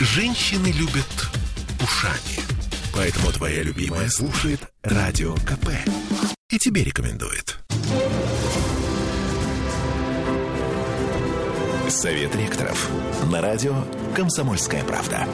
Женщины любят ушами. Поэтому твоя любимая слушает Радио КП. И тебе рекомендует. Совет ректоров. На радио «Комсомольская правда».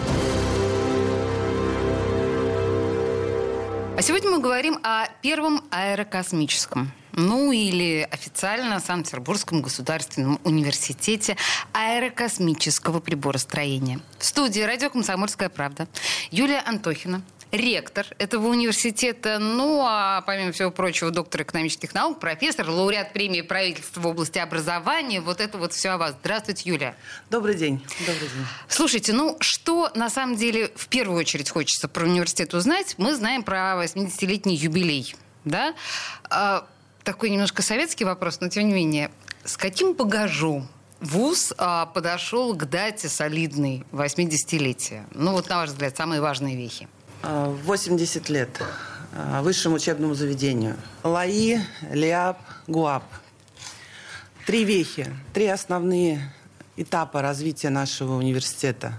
А сегодня мы говорим о первом аэрокосмическом ну или официально Санкт-Петербургском государственном университете аэрокосмического приборостроения. В студии радио «Комсомольская правда» Юлия Антохина, ректор этого университета, ну а помимо всего прочего доктор экономических наук, профессор, лауреат премии правительства в области образования. Вот это вот все о вас. Здравствуйте, Юлия. Добрый день. Добрый день. Слушайте, ну что на самом деле в первую очередь хочется про университет узнать? Мы знаем про 80-летний юбилей. Да? Такой немножко советский вопрос, но тем не менее. С каким багажом ВУЗ а, подошел к дате солидной 80-летия? Ну вот, на ваш взгляд, самые важные вехи. 80 а, лет а, высшему учебному заведению. ЛАИ, ЛИАП, ГУАП. Три вехи, три основные этапа развития нашего университета.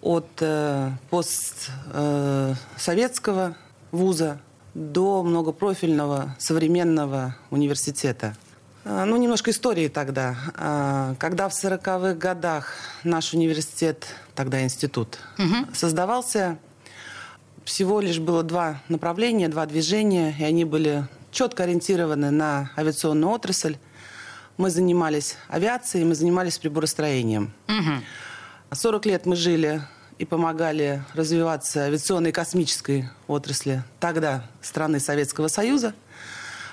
От э, постсоветского э, вуза до многопрофильного современного университета. А, ну, немножко истории тогда. А, когда в 40-х годах наш университет, тогда институт, угу. создавался, всего лишь было два направления, два движения, и они были четко ориентированы на авиационную отрасль. Мы занимались авиацией, мы занимались приборостроением. Угу. 40 лет мы жили и помогали развиваться авиационной и космической отрасли тогда страны Советского Союза.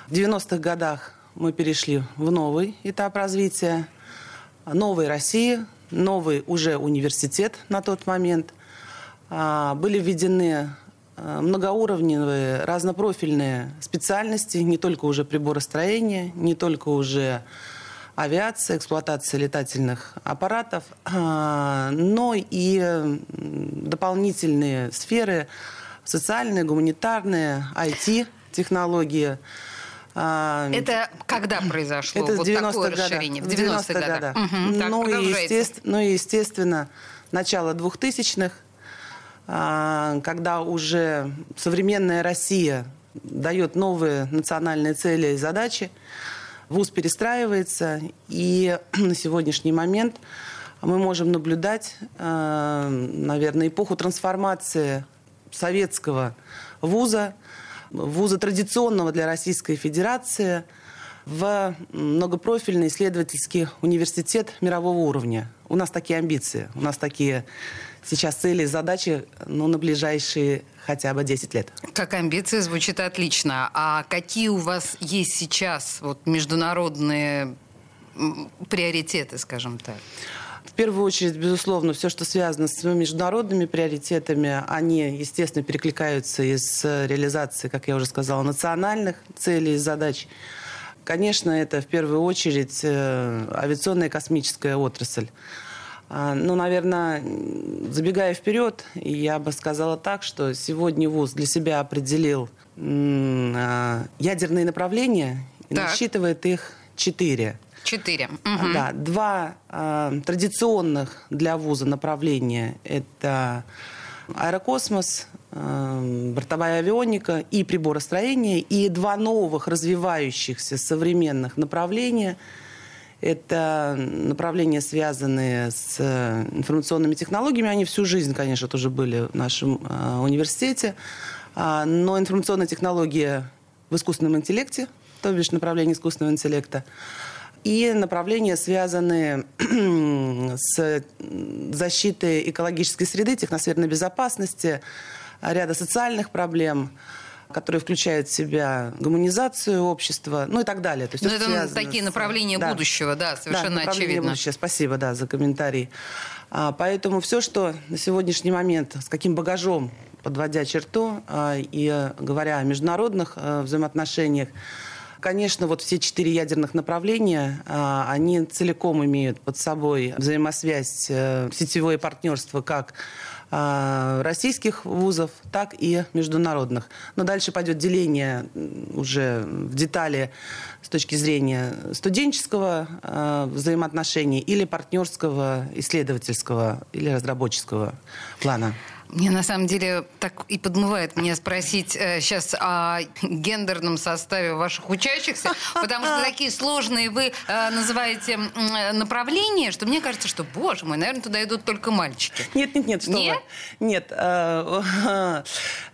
В 90-х годах мы перешли в новый этап развития новой России, новый уже университет на тот момент. А, были введены а, многоуровневые, разнопрофильные специальности, не только уже приборостроение, не только уже авиация, эксплуатация летательных аппаратов, а, но и дополнительные сферы социальные, гуманитарные, IT-технологии. А, Это когда произошло Это вот 90 такое года. расширение? В 90-х годах. годах. Угу, так, ну, и естественно, ну и, естественно, начало 2000-х, а, когда уже современная Россия дает новые национальные цели и задачи, ВУЗ перестраивается, и на сегодняшний момент мы можем наблюдать, э, наверное, эпоху трансформации советского вуза, вуза традиционного для Российской Федерации в многопрофильный исследовательский университет мирового уровня. У нас такие амбиции, у нас такие сейчас цели и задачи ну, на ближайшие хотя бы 10 лет. Как амбиции звучит отлично. А какие у вас есть сейчас вот, международные приоритеты, скажем так? В первую очередь, безусловно, все, что связано с международными приоритетами, они, естественно, перекликаются из реализации, как я уже сказала, национальных целей и задач. Конечно, это в первую очередь э, авиационная и космическая отрасль. А, ну, наверное, забегая вперед, я бы сказала так, что сегодня ВУЗ для себя определил а, ядерные направления и так. насчитывает их четыре. Четыре. Угу. Да, два э, традиционных для вуза направления – это аэрокосмос, э, бортовая авионика и приборостроение, и два новых развивающихся современных направления – это направления, связанные с э, информационными технологиями. Они всю жизнь, конечно, тоже были в нашем э, университете. А, но информационная технология в искусственном интеллекте, то бишь направление искусственного интеллекта, и направления, связанные с защитой экологической среды, техносферной безопасности, ряда социальных проблем – которые включают в себя гуманизацию общества, ну и так далее. То есть, ну, это такие с... направления да. будущего, да, совершенно да, очевидно. Будущего. Спасибо, да, за комментарий. А, поэтому все, что на сегодняшний момент, с каким багажом, подводя черту а, и говоря о международных а, взаимоотношениях, Конечно, вот все четыре ядерных направления, а, они целиком имеют под собой взаимосвязь, э, сетевое партнерство как российских вузов, так и международных. Но дальше пойдет деление уже в детали с точки зрения студенческого э, взаимоотношений или партнерского, исследовательского или разработческого плана. Мне на самом деле так и подмывает меня спросить э, сейчас о гендерном составе ваших учащихся, потому что такие сложные вы э, называете э, направления, что мне кажется, что, боже мой, наверное, туда идут только мальчики. Нет, нет, нет, что Нет? вы. Нет. э,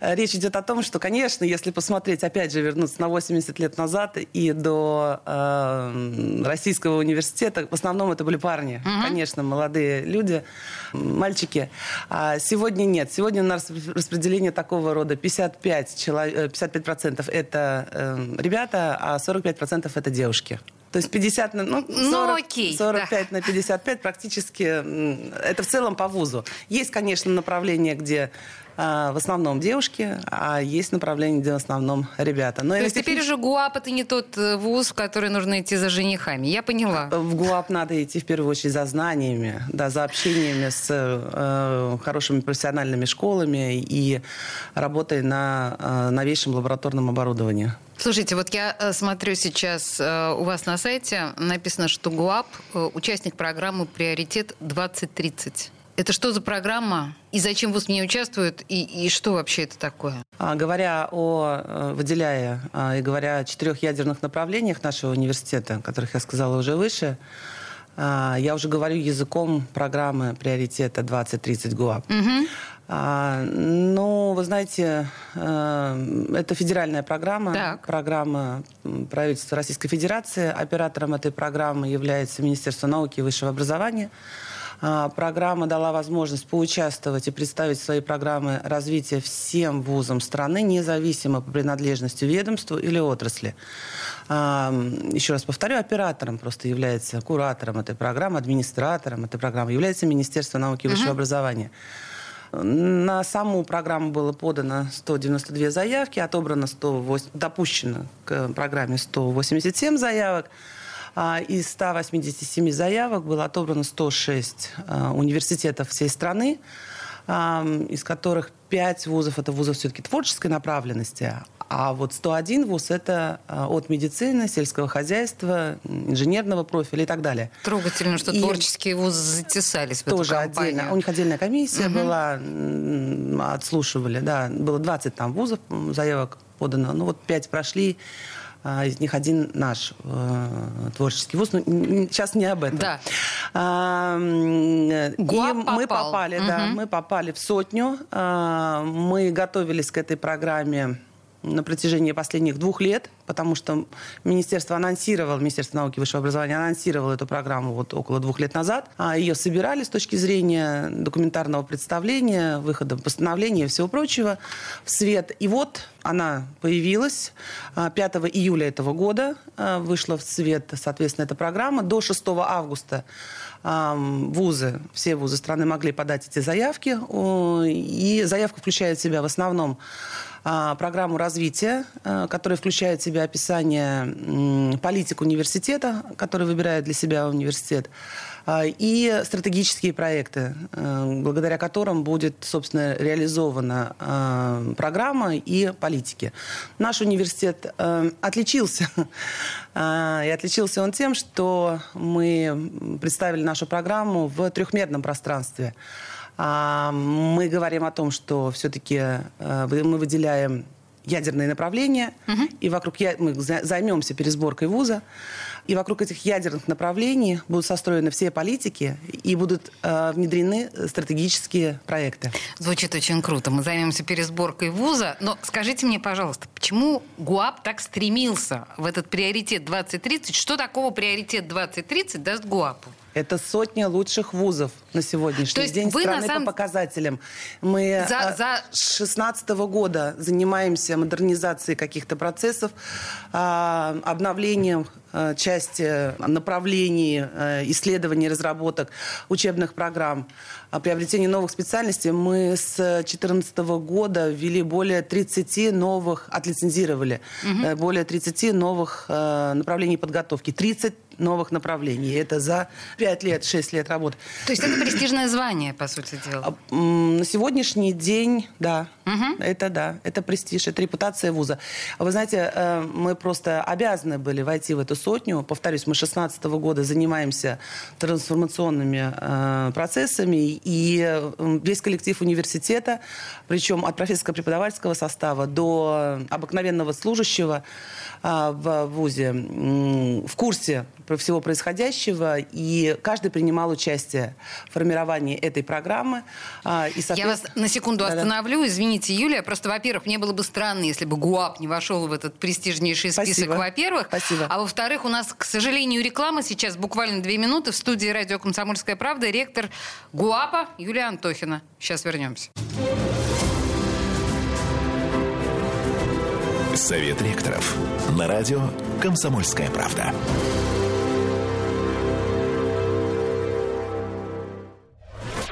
речь идет о том, что, конечно, если посмотреть, опять же, вернуться на 80 лет назад и до э, российского университета, в основном это были парни, конечно, молодые люди, мальчики. А сегодня нет. Сегодня у нас распределение такого рода 55, чело- э, 55% это э, ребята, а 45% это девушки. То есть 50 на ну, 40, Ну, окей, 45 на 55 практически это в целом по вузу. Есть, конечно, направления, где в основном девушки, а есть направления, где в основном ребята. Но То есть теперь уже ГУАП это не тот э, вуз, в который нужно идти за женихами. Я поняла. В ГУАП надо идти в первую очередь за знаниями, да, за общениями с э, хорошими профессиональными школами и работой на э, новейшем лабораторном оборудовании. Слушайте, вот я э, смотрю сейчас э, у вас на сайте написано, что ГУАП э, участник программы «Приоритет 2030». Это что за программа? И зачем вуз в ней участвует? И, и что вообще это такое? А, Говоря о, э, выделяя а, и говоря о четырех ядерных направлениях нашего университета, о которых я сказала уже выше, а, я уже говорю языком программы приоритета 2030 ГУАП. А, Ну, вы знаете, э, это федеральная программа, Так. программа правительства Российской Федерации. Оператором этой программы является Министерство науки и высшего образования. А, Программа дала возможность поучаствовать и представить свои программы развития всем вузам страны, независимо по принадлежности ведомству или отрасли. А, Еще раз повторю, оператором просто является куратором этой программы, администратором этой программы является Министерство науки и высшего образования. На саму программу было подано 192 заявки, отобрано 108, допущено к программе 187 заявок. А Из 187 заявок было отобрано 106 а, университетов всей страны, а, из которых 5 вузов – это вузы все-таки творческой направленности, а вот 101 вуз – это от медицины, сельского хозяйства, инженерного профиля и так далее. Трогательно, что И- творческие вузы затесались в тоже эту компанию. отдельно. У них отдельная комиссия была, м, отслушивали, да. Было 20 там вузов, заявок подано. Ну вот 5 прошли, из них один наш э, творческий вуз. Ну, н- н- сейчас не об этом. Да. А, и мы попал. попали, да, Мгм. мы попали в сотню. А, Мы готовились к этой программе на протяжении последних двух лет, потому что министерство анонсировало, Министерство науки и высшего образования анонсировало эту программу вот около двух лет назад. А ее собирали с точки зрения документарного представления, выхода постановления и всего прочего в свет. И вот она появилась а, 5 июля этого года, а, вышла в свет, соответственно, эта программа. До 6 августа ам, вузы, все вузы страны могли подать эти заявки. И заявка включает в себя в основном а, программу развития, а, которая включает в себя описание политик университета, который выбирает для себя университет, а, и стратегические проекты, благодаря которым будет, собственно, реализована программа и политики. Наш университет отличился. А, И отличился он тем, что мы представили нашу программу в трехмерном пространстве. А, Мы говорим о том, что все-таки мы выделяем ядерные направления, и вокруг я- мы за- займемся пересборкой вуза, и вокруг этих ядерных направлений будут состроены все политики и будут э, внедрены стратегические проекты. Звучит очень круто. Мы займемся пересборкой вуза. Но скажите мне, пожалуйста, почему ГУАП так стремился в этот приоритет 2030? Что такого приоритет 2030 даст ГУАПу? Это сотня лучших вузов на сегодняшний То день вы на страны самом- по показателям. Мы За- а, за- с 2016 года занимаемся модернизацией каких-то процессов, а, обновлением э, части направлений исследований, разработок учебных программ, приобретения новых специальностей, мы с 2014 года ввели более 30 новых, отлицензировали, угу. более 30 новых направлений подготовки. 30 новых направлений. Это за 5 лет, 6 лет работы. То есть это престижное звание, по сути дела? А, на сегодняшний день, да. Угу. Это да. Это престиж, это репутация вуза. Вы знаете, э, мы просто обязаны были войти в эту сотню. Повторюсь, мы с 2016 года занимаемся трансформационными э, процессами. И весь коллектив университета, причем от профессорско-преподавательского состава до обыкновенного служащего, а, в ВУЗе в курсе всего происходящего, и каждый принимал участие в формировании этой программы. А, и, Я вас на секунду да, остановлю. Извините, Юлия. Просто, во-первых, мне было бы странно, если бы ГУАП не вошел в этот престижнейший список, во-первых. Спасибо. А во-вторых, у нас, к сожалению, реклама сейчас буквально две минуты в студии радио «Комсомольская правда» ректор ГУАПа Юлия Антохина. Сейчас вернемся. Совет ректоров. На радио «Комсомольская правда».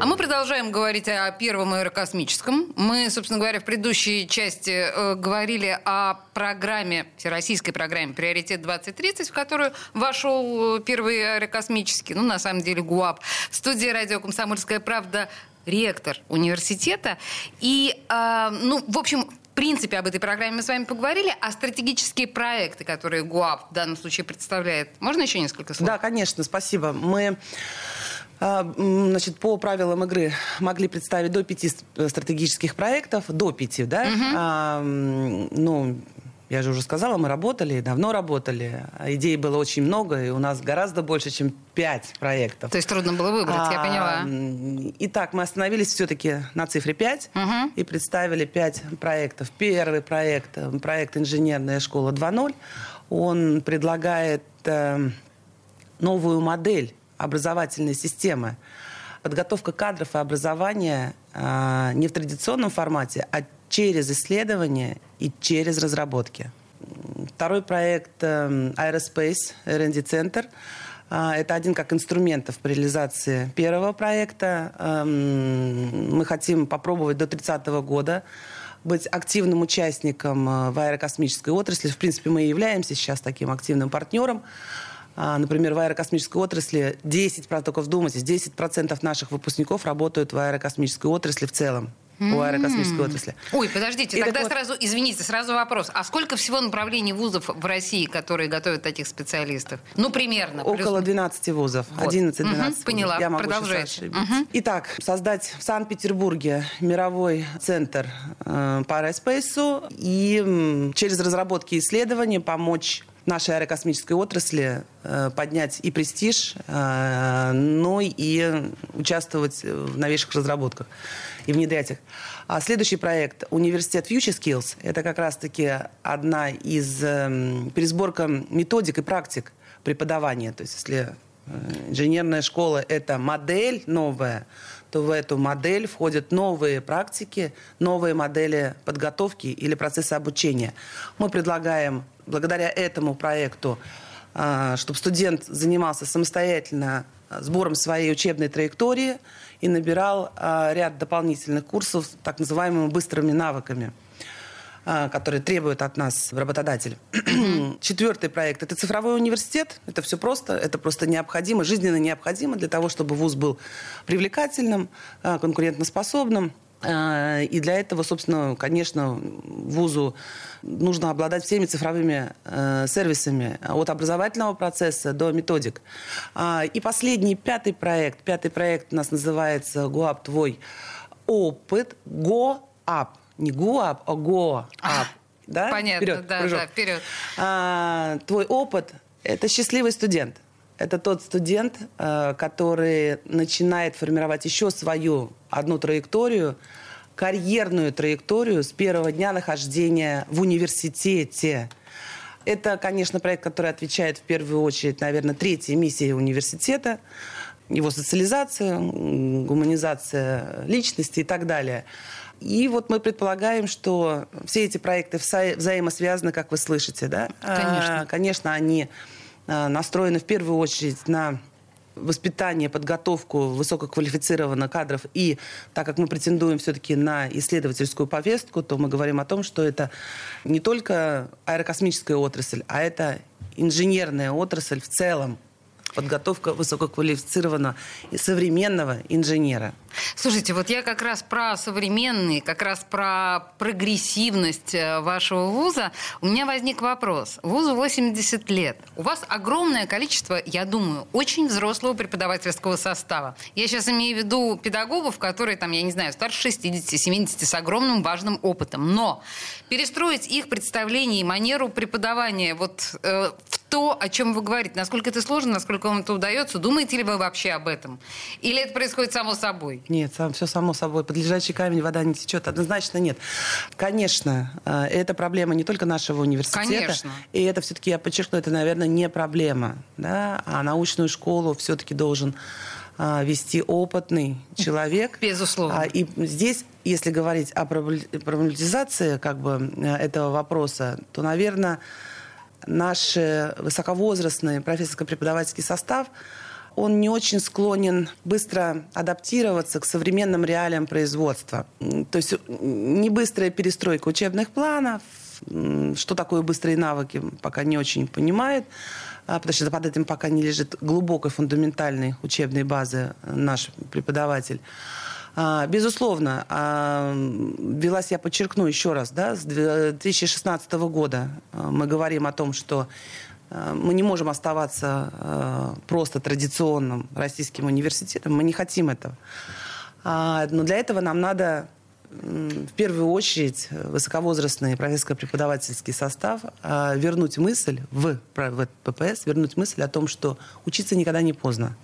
А мы продолжаем говорить о первом аэрокосмическом. Мы, собственно говоря, в предыдущей части э, говорили о программе, всероссийской программе «Приоритет-2030», в которую вошел э, первый аэрокосмический, ну, на самом деле, ГУАП. В студии радио «Комсомольская правда» ректор университета. И, э, ну, в общем, принципе, об этой программе мы с вами поговорили, а стратегические проекты, которые ГУАП в данном случае представляет, можно еще несколько слов? Да, конечно, спасибо. Мы Значит, по правилам игры могли представить до пяти стратегических проектов, до пяти, да. Угу. А, ну, я же уже сказала, мы работали, давно работали. Идей было очень много, и у нас гораздо больше, чем пять проектов. То есть трудно было выбрать, а, я поняла. Итак, мы остановились все-таки на цифре 5 угу. и представили пять проектов. Первый проект, э, проект «Инженерная школа 2.0», он предлагает э, новую модель образовательной системы. Подготовка кадров и образования э, не в традиционном формате, а через исследования и через разработки. Второй проект э, Aerospace R&D Center. Э, это один как инструментов при реализации первого проекта. Эм, мы хотим попробовать до 30 года быть активным участником э, в аэрокосмической отрасли. В принципе, мы и являемся сейчас таким активным партнером. Например, в аэрокосмической отрасли 10%, только вдумайтесь, 10% наших выпускников работают в аэрокосмической отрасли в целом у аэрокосмической отрасли. Ой, подождите, и тогда вот... сразу, извините, сразу вопрос. А сколько всего направлений вузов в России, которые готовят таких специалистов? Ну, примерно. Около 12 вузов. Вот. 11-12 угу, Поняла, Я могу продолжайте. Угу. Итак, создать в Санкт-Петербурге мировой центр э, по аэроспейсу и м, через разработки и исследования помочь нашей аэрокосмической отрасли э, поднять и престиж, э, но и участвовать в новейших разработках и внедрять их. А следующий проект «Университет Future Skills» – это как раз-таки одна из э, пересборка методик и практик преподавания. То есть если инженерная школа – это модель новая, то в эту модель входят новые практики, новые модели подготовки или процесса обучения. Мы предлагаем благодаря этому проекту, а, чтобы студент занимался самостоятельно сбором своей учебной траектории и набирал а, ряд дополнительных курсов так называемыми быстрыми навыками а, которые требуют от нас работодатель. Четвертый проект – это цифровой университет. Это все просто, это просто необходимо, жизненно необходимо для того, чтобы вуз был привлекательным, конкурентоспособным. А, и для этого, собственно, конечно, вузу нужно обладать всеми цифровыми сервисами от образовательного процесса до методик. А, и последний, пятый проект. Пятый проект у нас называется «ГОАП твой опыт». ГОАП. Не ГУАП, а ГОАП. Да? Понятно, вперед, да, прыжок. да, вперед. А, твой опыт – это счастливый студент. Это тот студент, э, который начинает формировать еще свою одну траекторию, карьерную траекторию с первого дня нахождения в университете. Это, конечно, проект, который отвечает в первую очередь, наверное, третьей миссии университета, его социализация, гуманизация личности и так далее. И вот мы предполагаем, что все эти проекты вза- взаимосвязаны, как вы слышите, да? Конечно. А, конечно, они а, настроены в первую очередь на воспитание, подготовку высококвалифицированных кадров. И так как мы претендуем все-таки на исследовательскую повестку, то мы говорим о том, что это не только аэрокосмическая отрасль, а это инженерная отрасль в целом подготовка высококвалифицированного современного инженера. Слушайте, вот я как раз про современный, как раз про прогрессивность э, вашего вуза. У меня возник вопрос. Вузу 80 лет. У вас огромное количество, я думаю, очень взрослого преподавательского состава. Я сейчас имею в виду педагогов, которые там, я не знаю, старше 60, 70, с огромным важным опытом. Но перестроить их представление и манеру преподавания вот э, в то, о чем вы говорите, насколько это сложно, насколько вам это удается, думаете ли вы вообще об этом? Или это происходит само собой? Нет, сам, все само собой. Под лежачий камень вода не течет. Однозначно нет. Конечно, э, это проблема не только нашего университета. Конечно. И это все-таки, я подчеркну, это, наверное, не проблема. Да? А научную школу все-таки должен а, вести опытный человек. Безусловно. А, И здесь, если говорить о пробле- проблематизации как бы, э, этого вопроса, то, наверное, наш высоковозрастный профессорско-преподавательский состав, он не очень склонен быстро адаптироваться к современным реалиям производства. То есть не быстрая перестройка учебных планов, что такое быстрые навыки, пока не очень понимает, а, потому что под этим пока не лежит глубокой фундаментальной учебной базы наш преподаватель. А, Безусловно, а, велась, я подчеркну еще раз, да, с 2016 года а, мы говорим о том, что мы не можем оставаться просто традиционным российским университетом, мы не хотим этого. Но для этого нам надо в первую очередь высоковозрастный профессорско-преподавательский состав вернуть мысль в, в ППС, вернуть мысль о том, что учиться никогда не поздно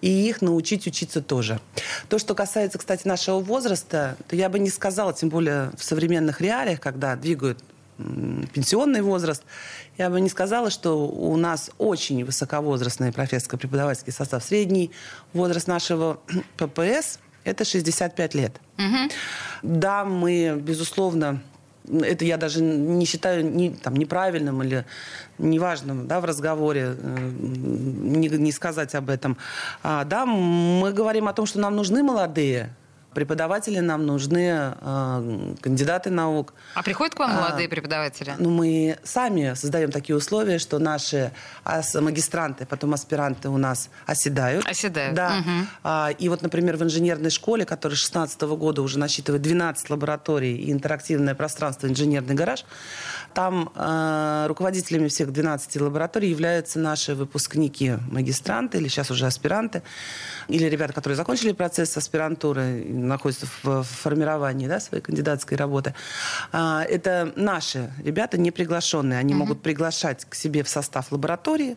и их научить учиться тоже. То, что касается, кстати, нашего возраста, то я бы не сказала, тем более в современных реалиях, когда двигают пенсионный возраст, я бы не сказала, что у нас очень высоковозрастный профессорско-преподавательский состав. Средний возраст нашего ППС – это 65 лет. Да, мы, безусловно, это я даже не считаю не, там, неправильным или неважным да, в разговоре э, не, не сказать об этом. А, да, мы говорим о том, что нам нужны молодые преподаватели, нам нужны э, кандидаты наук. А приходят к вам А, молодые преподаватели? Ну, мы сами создаем такие условия, что наши магистранты, потом аспиранты у нас оседают. Оседают. Да. Мгм. А, и вот, например, в инженерной школе, которая с 2016 года уже насчитывает 12 лабораторий и интерактивное пространство «Инженерный гараж», там э, руководителями всех 12 лабораторий являются наши выпускники, магистранты или сейчас уже аспиранты, или ребята, которые закончили процесс аспирантуры, находятся в, формировании да, своей кандидатской работы. А, это наши ребята, не приглашенные. Они могут приглашать к себе в состав лаборатории,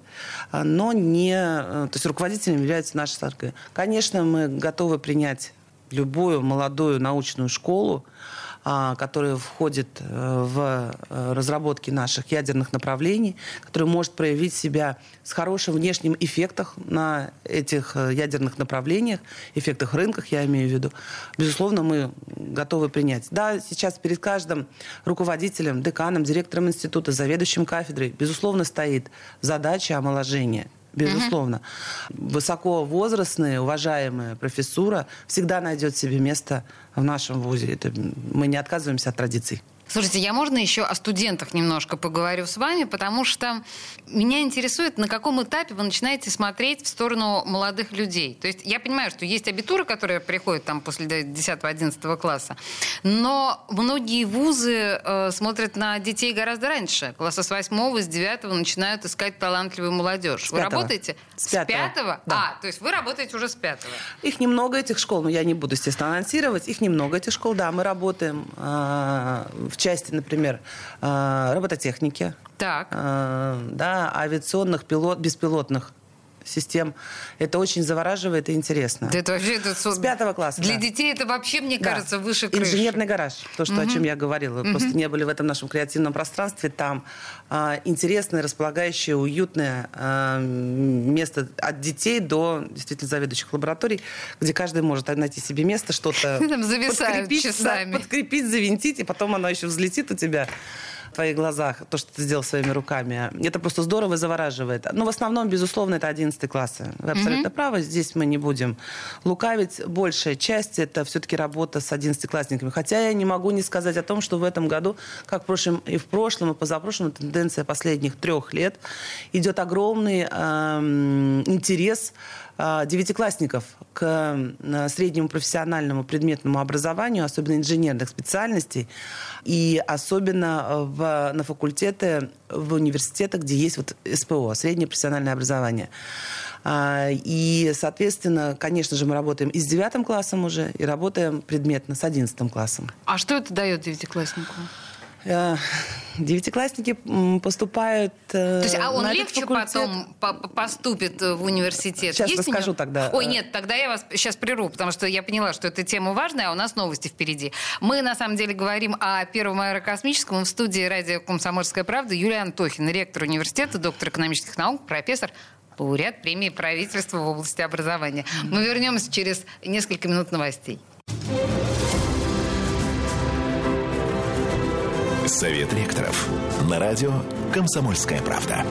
а, но не... э, То есть руководителями являются наши старки. Конечно, мы готовы принять любую молодую научную школу, а, которая входит э, в э, разработки наших ядерных направлений, которая может проявить себя с хорошим внешним эффектом на этих э, ядерных направлениях, эффектах рынках, я имею в виду. Безусловно, мы готовы принять. Да, сейчас перед каждым руководителем, деканом, директором института, заведующим кафедрой, безусловно, стоит задача омоложения. Безусловно. Высоковозрастная, уважаемая профессура всегда найдет себе место в нашем вузе. Это, мы не отказываемся от традиций. Слушайте, я можно еще о студентах немножко поговорю с вами, потому что меня интересует, на каком этапе вы начинаете смотреть в сторону молодых людей. То есть я понимаю, что есть абитуры, которые приходят там после 10-11 класса, но многие вузы э, смотрят на детей гораздо раньше. Класса с 8 с 9 начинают искать талантливую молодежь. С вы пятого. работаете? С пятого. пятого? Да. А, то есть вы работаете уже с пятого. Их немного, этих школ, но я не буду, естественно, анонсировать. Их немного, этих школ, да. Мы работаем а, в части, например, а, робототехники, Так. а, да, авиационных, пилот, беспилотных систем. Это очень завораживает и интересно. Да это вообще это с пятого класса. Для да. детей это вообще, мне Да. кажется, выше крыши. Инженерный гараж, то, что, о чем я говорила. Вы просто не были в этом нашем креативном пространстве. Там а, интересное, располагающее, уютное а, место от детей до действительно заведующих лабораторий, где каждый может найти себе место, что-то подкрепить, да, подкрепить, завинтить, и потом оно еще взлетит у тебя в твоих глазах, то, что ты сделал своими руками. Это просто здорово и завораживает. Но в основном, безусловно, это 11 классы. Вы абсолютно правы. Здесь мы не будем лукавить. Большая часть это все-таки работа с 11-классниками. Хотя я не могу не сказать о том, что в этом году, как в прошлом и в прошлом, и позапрошлом, тенденция последних трех лет, идет огромный эм, интерес э, девятиклассников к э, среднему профессиональному предметному образованию, особенно инженерных специальностей, и особенно э, в, на факультеты, в университетах, где есть вот СПО, среднее профессиональное образование. А, И, соответственно, конечно же, мы работаем и с девятым классом уже, и работаем предметно с одиннадцатым классом. А что это дает девятикласснику? Э, Девятиклассники поступают То э, есть, а он на легче потом по- по- поступит э, в университет? Сейчас Есть расскажу тогда. Ой, нет, тогда я вас сейчас прерву, потому что я поняла, что эта тема важная, а у нас новости впереди. Мы, на самом деле, говорим о первом аэрокосмическом. В студии радио «Комсомольская правда» Юлия Антохина, ректор университета, доктор экономических наук, профессор, лауреат премии правительства в области образования. Мы вернемся через несколько минут новостей. Совет ректоров. На радио «Комсомольская правда».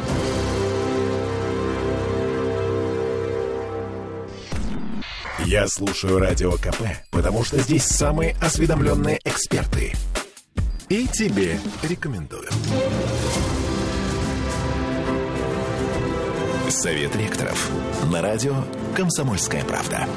Я слушаю Радио КП, потому что здесь самые осведомленные эксперты. И тебе рекомендую. Совет ректоров. На радио «Комсомольская правда».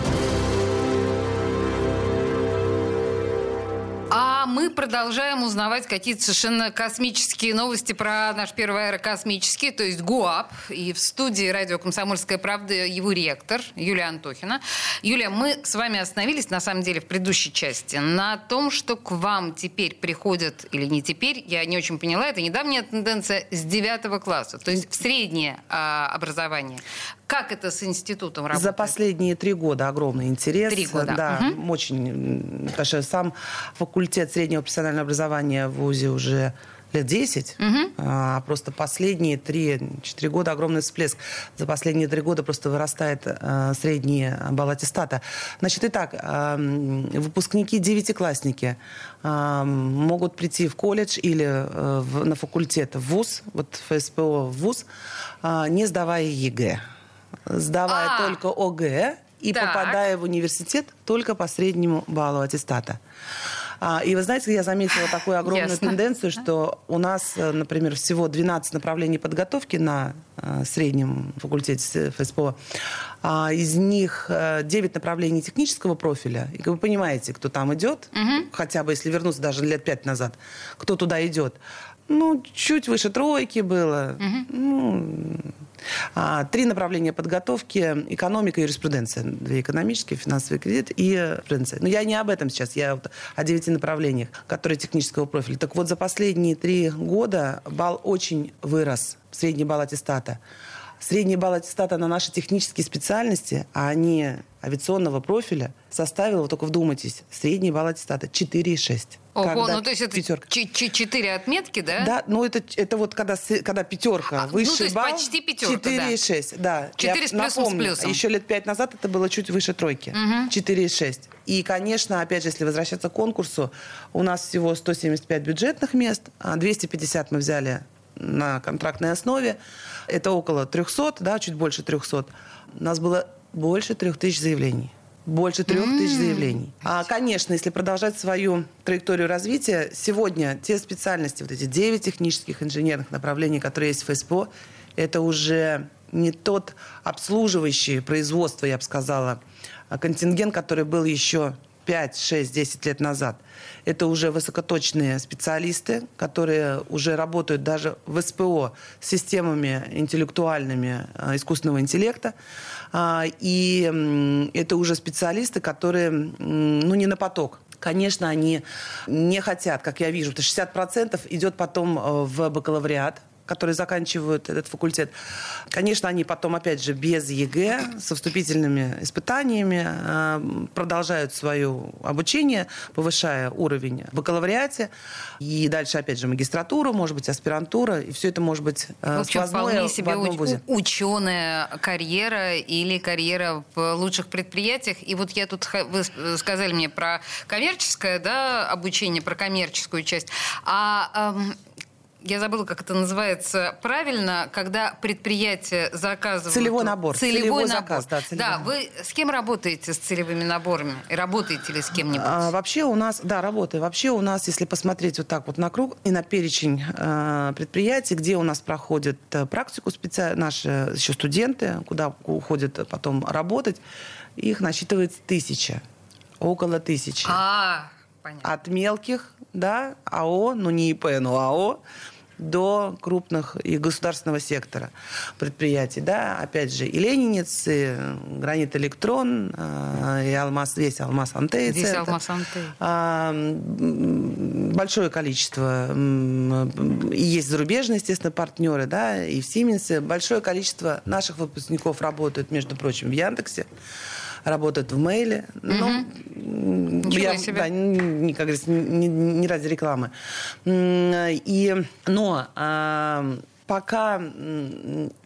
Мы продолжаем узнавать какие-то совершенно космические новости про наш первый аэрокосмический, то есть ГУАП. И в студии радио «Комсомольская правда» его ректор Юлия Антохина. Юлия, мы с вами остановились, на самом деле, в предыдущей части на том, что к вам теперь приходят, или не теперь, я не очень поняла, это недавняя тенденция с 9 класса, то есть в среднее а, образование. Как это с институтом работает? За последние три года огромный интерес. Три года. Да, Мгм. очень. Потому что сам факультет среднего профессионального образования в ВУЗе уже лет 10. А просто последние 3-4 года огромный всплеск. За последние три года просто вырастает а, средний балл аттестата. Значит, итак, а, выпускники, девятиклассники а, могут прийти в колледж или э, в- на факультет в ВУЗ, вот ФСПО в ВУЗ, а, не сдавая ЕГЭ сдавая А. только ОГЭ и Так. попадая в университет только по среднему баллу аттестата. А, И вы знаете, я заметила такую огромную Ясно. тенденцию, что у нас, э, например, всего 12 направлений подготовки на э, среднем факультете ФСПО. А, Из них э, 9 направлений технического профиля. И вы понимаете, кто там идет, хотя бы если вернуться даже лет 5 назад, кто туда идет. Ну, чуть выше тройки было. Ну, а, Три направления подготовки. Экономика юриспруденция. Две экономические, финансовый кредит и юриспруденция. Но я не об этом сейчас. Я вот о девяти направлениях, которые технического профиля. Так вот, за последние три года балл очень вырос. Средний балл аттестата. Средний балл аттестата на наши технические специальности, а они авиационного профиля, составил, вот только вдумайтесь, средний балл аттестата 4,6. Ого, Когда ну то есть это пятерка. ч- ч- четыре отметки, да? Да, ну это, это вот когда, с- когда пятерка, А, ну, высший то есть балл, почти пятерка, да. 4,6, да. Четыре Я с плюсом, с напомню, плюсом. Еще лет пять назад это было чуть выше тройки. 4,6. И, конечно, опять же, если возвращаться к конкурсу, у нас всего 175 бюджетных мест, а 250 мы взяли на контрактной основе. Это около 300, да, чуть больше 300. У нас было больше 3000 заявлений. Больше трех тысяч заявлений. А, конечно, если продолжать свою траекторию развития, сегодня те специальности, вот эти 9 технических инженерных направлений, которые есть в ФСПО, это уже не тот обслуживающий производство, я бы сказала, а контингент, который был еще 5, 6, 10 лет назад. Это уже высокоточные специалисты, которые уже работают даже в СПО с системами интеллектуальными э, искусственного интеллекта. А, И это уже специалисты, которые ну, не на поток. Конечно, они не хотят, как я вижу, потому что 60% идет потом э, в бакалавриат, которые заканчивают этот факультет. Конечно, они потом, опять же, без ЕГЭ, со вступительными испытаниями э, продолжают свое обучение, повышая уровень в бакалавриате. И дальше, опять же, магистратура, может быть, аспирантура. И все это может быть э, в общем, вполне себе в уч- ученая карьера или карьера в лучших предприятиях. И вот я тут, вы сказали мне про коммерческое да, обучение, про коммерческую часть. А эм, я забыла, как это называется правильно, когда предприятие заказывает... Целевой набор. Целевой, целевой набор. заказ, да. Целевой да, вы с кем работаете с целевыми наборами? И работаете ли с кем-нибудь? А, вообще у нас, да, работаю. Вообще у нас, если посмотреть вот так вот на круг и на перечень э, предприятий, где у нас проходят э, практику специ... наши еще студенты, куда уходят потом работать, их насчитывается тысяча. Около тысячи. А, понятно. От мелких, да, АО, ну не ИП, но АО, до крупных и государственного сектора предприятий. Да? Опять же, и Ленинец, и Гранит Электрон, э, и Алмаз, весь Алмаз Антей. Весь Алмаз Антей. А, большое количество. И есть зарубежные, естественно, партнеры, да, и в Сименсе. Большое количество наших выпускников работают, между прочим, в Яндексе работают в мейле. Ну, я, себе. Да, не, как говорится, не, не ради рекламы. И, но а, пока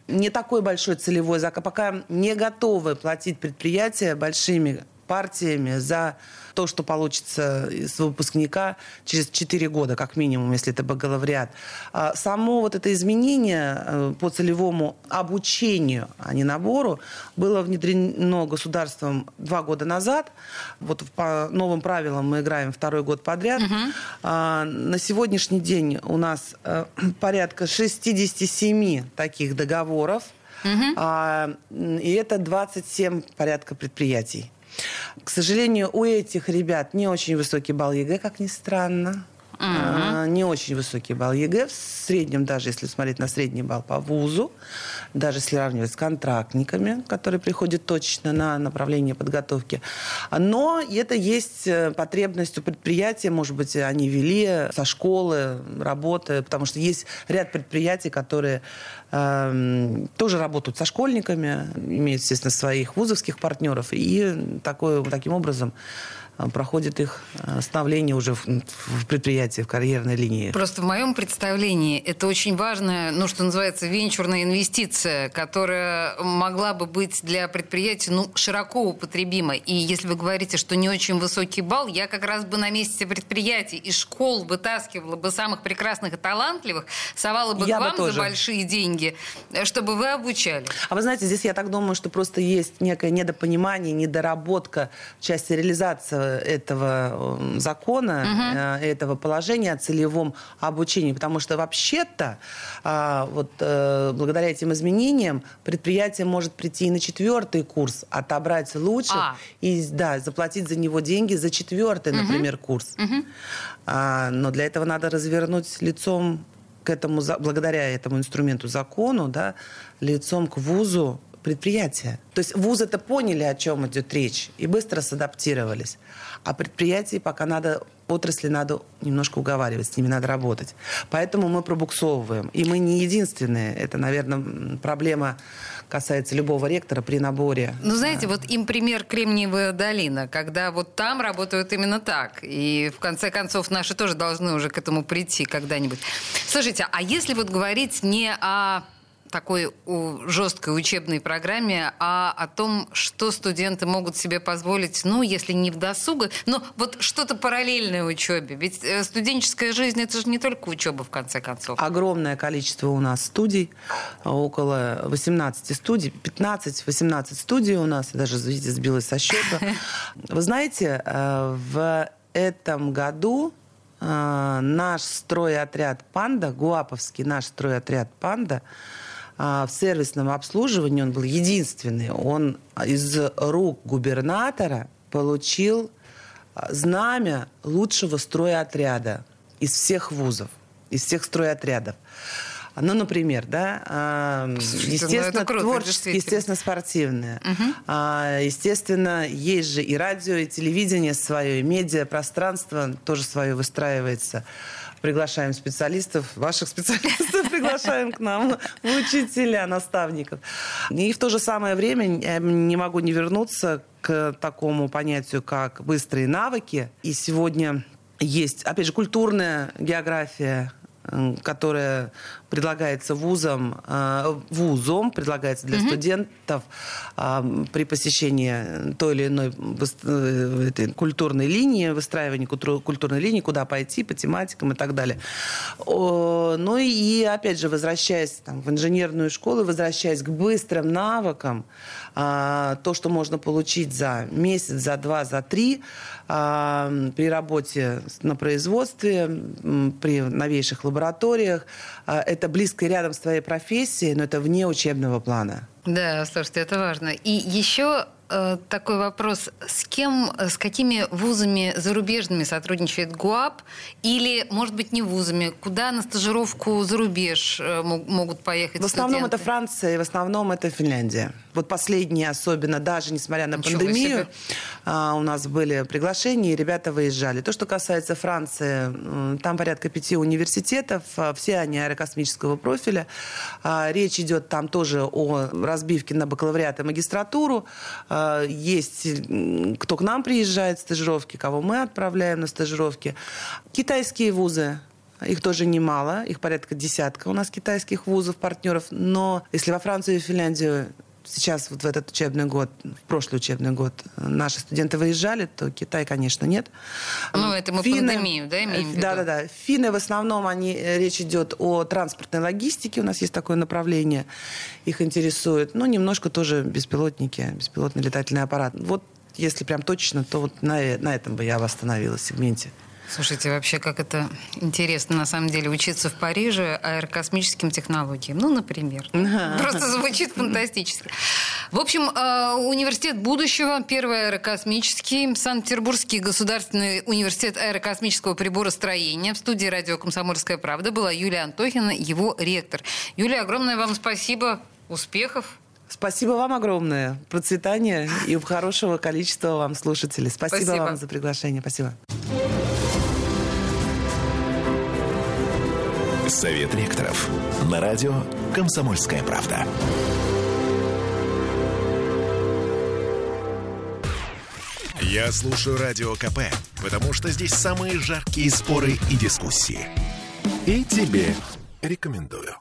не такой большой целевой заказ, пока не готовы платить предприятия большими партиями за то, что получится из выпускника через 4 года, как минимум, если это бакалавриат. А само вот это изменение э, по целевому обучению, а не набору, было внедрено государством два года назад. Вот по новым правилам мы играем второй год подряд. Угу. На сегодняшний день у нас э, порядка 67 таких договоров. Угу. И это 27 порядка предприятий. К сожалению, у этих ребят не очень высокий балл ЕГЭ, как ни странно. Uh-huh. Не очень высокий балл ЕГЭ. В среднем, даже если смотреть на средний балл по вузу, даже если сравнивать с контрактниками, которые приходят точно на направление подготовки. Но это есть э, потребность у предприятия, может быть, они вели со школы, работы, потому что есть ряд предприятий, которые э, тоже работают со школьниками, имеют, естественно, своих вузовских партнеров, и такое, таким образом а, проходит их а, становление уже в, в предприятии, в карьерной линии. Просто в моем представлении это очень важная, ну, что называется, венчурная инвестиция, которая могла бы быть для предприятия, ну, широко употребима. И если вы говорите, что не очень высокий балл, я как раз бы на месте предприятий и школ вытаскивала бы самых прекрасных и талантливых, совала бы я к вам бы за большие деньги, чтобы вы обучали. А вы знаете, здесь я так думаю, что просто есть некое недопонимание, недоработка в части реализации этого закона, угу. этого положения о целевом обучении. Потому что вообще-то а, вот э, благодаря этим изменениям предприятие может прийти и на четвертый курс, отобрать лучше а. и да, заплатить за него деньги за четвертый, угу. например, курс. Угу. А, но для этого надо развернуть лицом к этому, благодаря этому инструменту закону, да, лицом к вузу предприятия. То есть вузы это поняли, о чем идет речь, и быстро садаптировались. А предприятия пока надо, отрасли надо немножко уговаривать, с ними надо работать. Поэтому мы пробуксовываем. И мы не единственные. Это, наверное, проблема касается любого ректора при наборе. Ну, знаете, вот им пример Кремниевая долина, когда вот там работают именно так. И в конце концов наши тоже должны уже к этому прийти когда-нибудь. Слушайте, а если вот говорить не о такой жесткой учебной программе, а о том, что студенты могут себе позволить, ну, если не в досуга, но вот что-то параллельное учебе. Ведь э, студенческая жизнь это же не только учеба, в конце концов. Огромное количество у нас студий, около 18 студий, 15-18 студий у нас, я даже, видите, сбилась со счета. Вы знаете, э, в этом году э, наш стройотряд «Панда», Гуаповский наш стройотряд «Панда», в сервисном обслуживании он был единственный. Он из рук губернатора получил а, знамя лучшего стройотряда из всех вузов, из всех стройотрядов. Ну, например, да, а, ну, естественно, круто, творческие, естественно, спортивные. Угу. Естественно, есть же и радио, и телевидение свое, и медиа, пространство тоже свое выстраивается. Приглашаем специалистов, ваших специалистов приглашаем к нам, учителя, наставников. И в то же самое время не могу не вернуться к такому понятию, как быстрые навыки. И сегодня есть, опять же, культурная география, которая предлагается вузом, э, вузом предлагается для mm-hmm. студентов э, при посещении той или иной э, этой культурной линии, выстраивании культурной линии, куда пойти по тематикам и так далее. Ну и, опять же, возвращаясь там, в инженерную школу, возвращаясь к быстрым навыкам, то, что можно получить за месяц, за два, за три при работе на производстве, при новейших лабораториях, это это близко и рядом с твоей профессией, но это вне учебного плана. Да, слушайте, это важно. И еще э, такой вопрос. С кем, с какими вузами зарубежными сотрудничает ГУАП? Или, может быть, не вузами? Куда на стажировку за рубеж э, могут поехать В основном студенты? это Франция, и в основном это Финляндия. Вот последние особенно, даже несмотря на Ничего пандемию. А, у нас были приглашения, и ребята выезжали. То, что касается Франции, там порядка пяти университетов, а, все они аэрокосмического профиля. А, речь идет там тоже о разбивке на бакалавриат и магистратуру. Есть кто к нам приезжает стажировки, кого мы отправляем на стажировки. Китайские вузы, их тоже немало, их порядка десятка у нас китайских вузов, партнеров. Но если во Францию и Финляндию сейчас вот в этот учебный год, в прошлый учебный год наши студенты выезжали, то Китай, конечно, нет. Ну, это мы Финны, пандемию, да, имеем в виду? Да, да, да. Финны в основном, они, э, речь идет о транспортной логистике, у нас есть такое направление, их интересует. Ну, немножко тоже беспилотники, беспилотный летательный аппарат. Вот если прям точно, то вот на, на этом бы я остановилась в сегменте. Слушайте, вообще как это интересно на самом деле учиться в Париже аэрокосмическим технологиям. Ну, например. Просто звучит фантастически. В общем, э, университет будущего, первый аэрокосмический, Санкт-Петербургский государственный университет аэрокосмического приборостроения. В студии радио «Комсомольская правда» была Юлия Антохина, его ректор. Юлия, огромное вам спасибо, успехов. Спасибо вам огромное. Процветания и хорошего количества вам слушателей. Спасибо, Спасибо. вам за приглашение. Спасибо. Совет ректоров. На радио «Комсомольская правда». Я слушаю Радио КП, потому что здесь самые жаркие споры и дискуссии. И тебе рекомендую.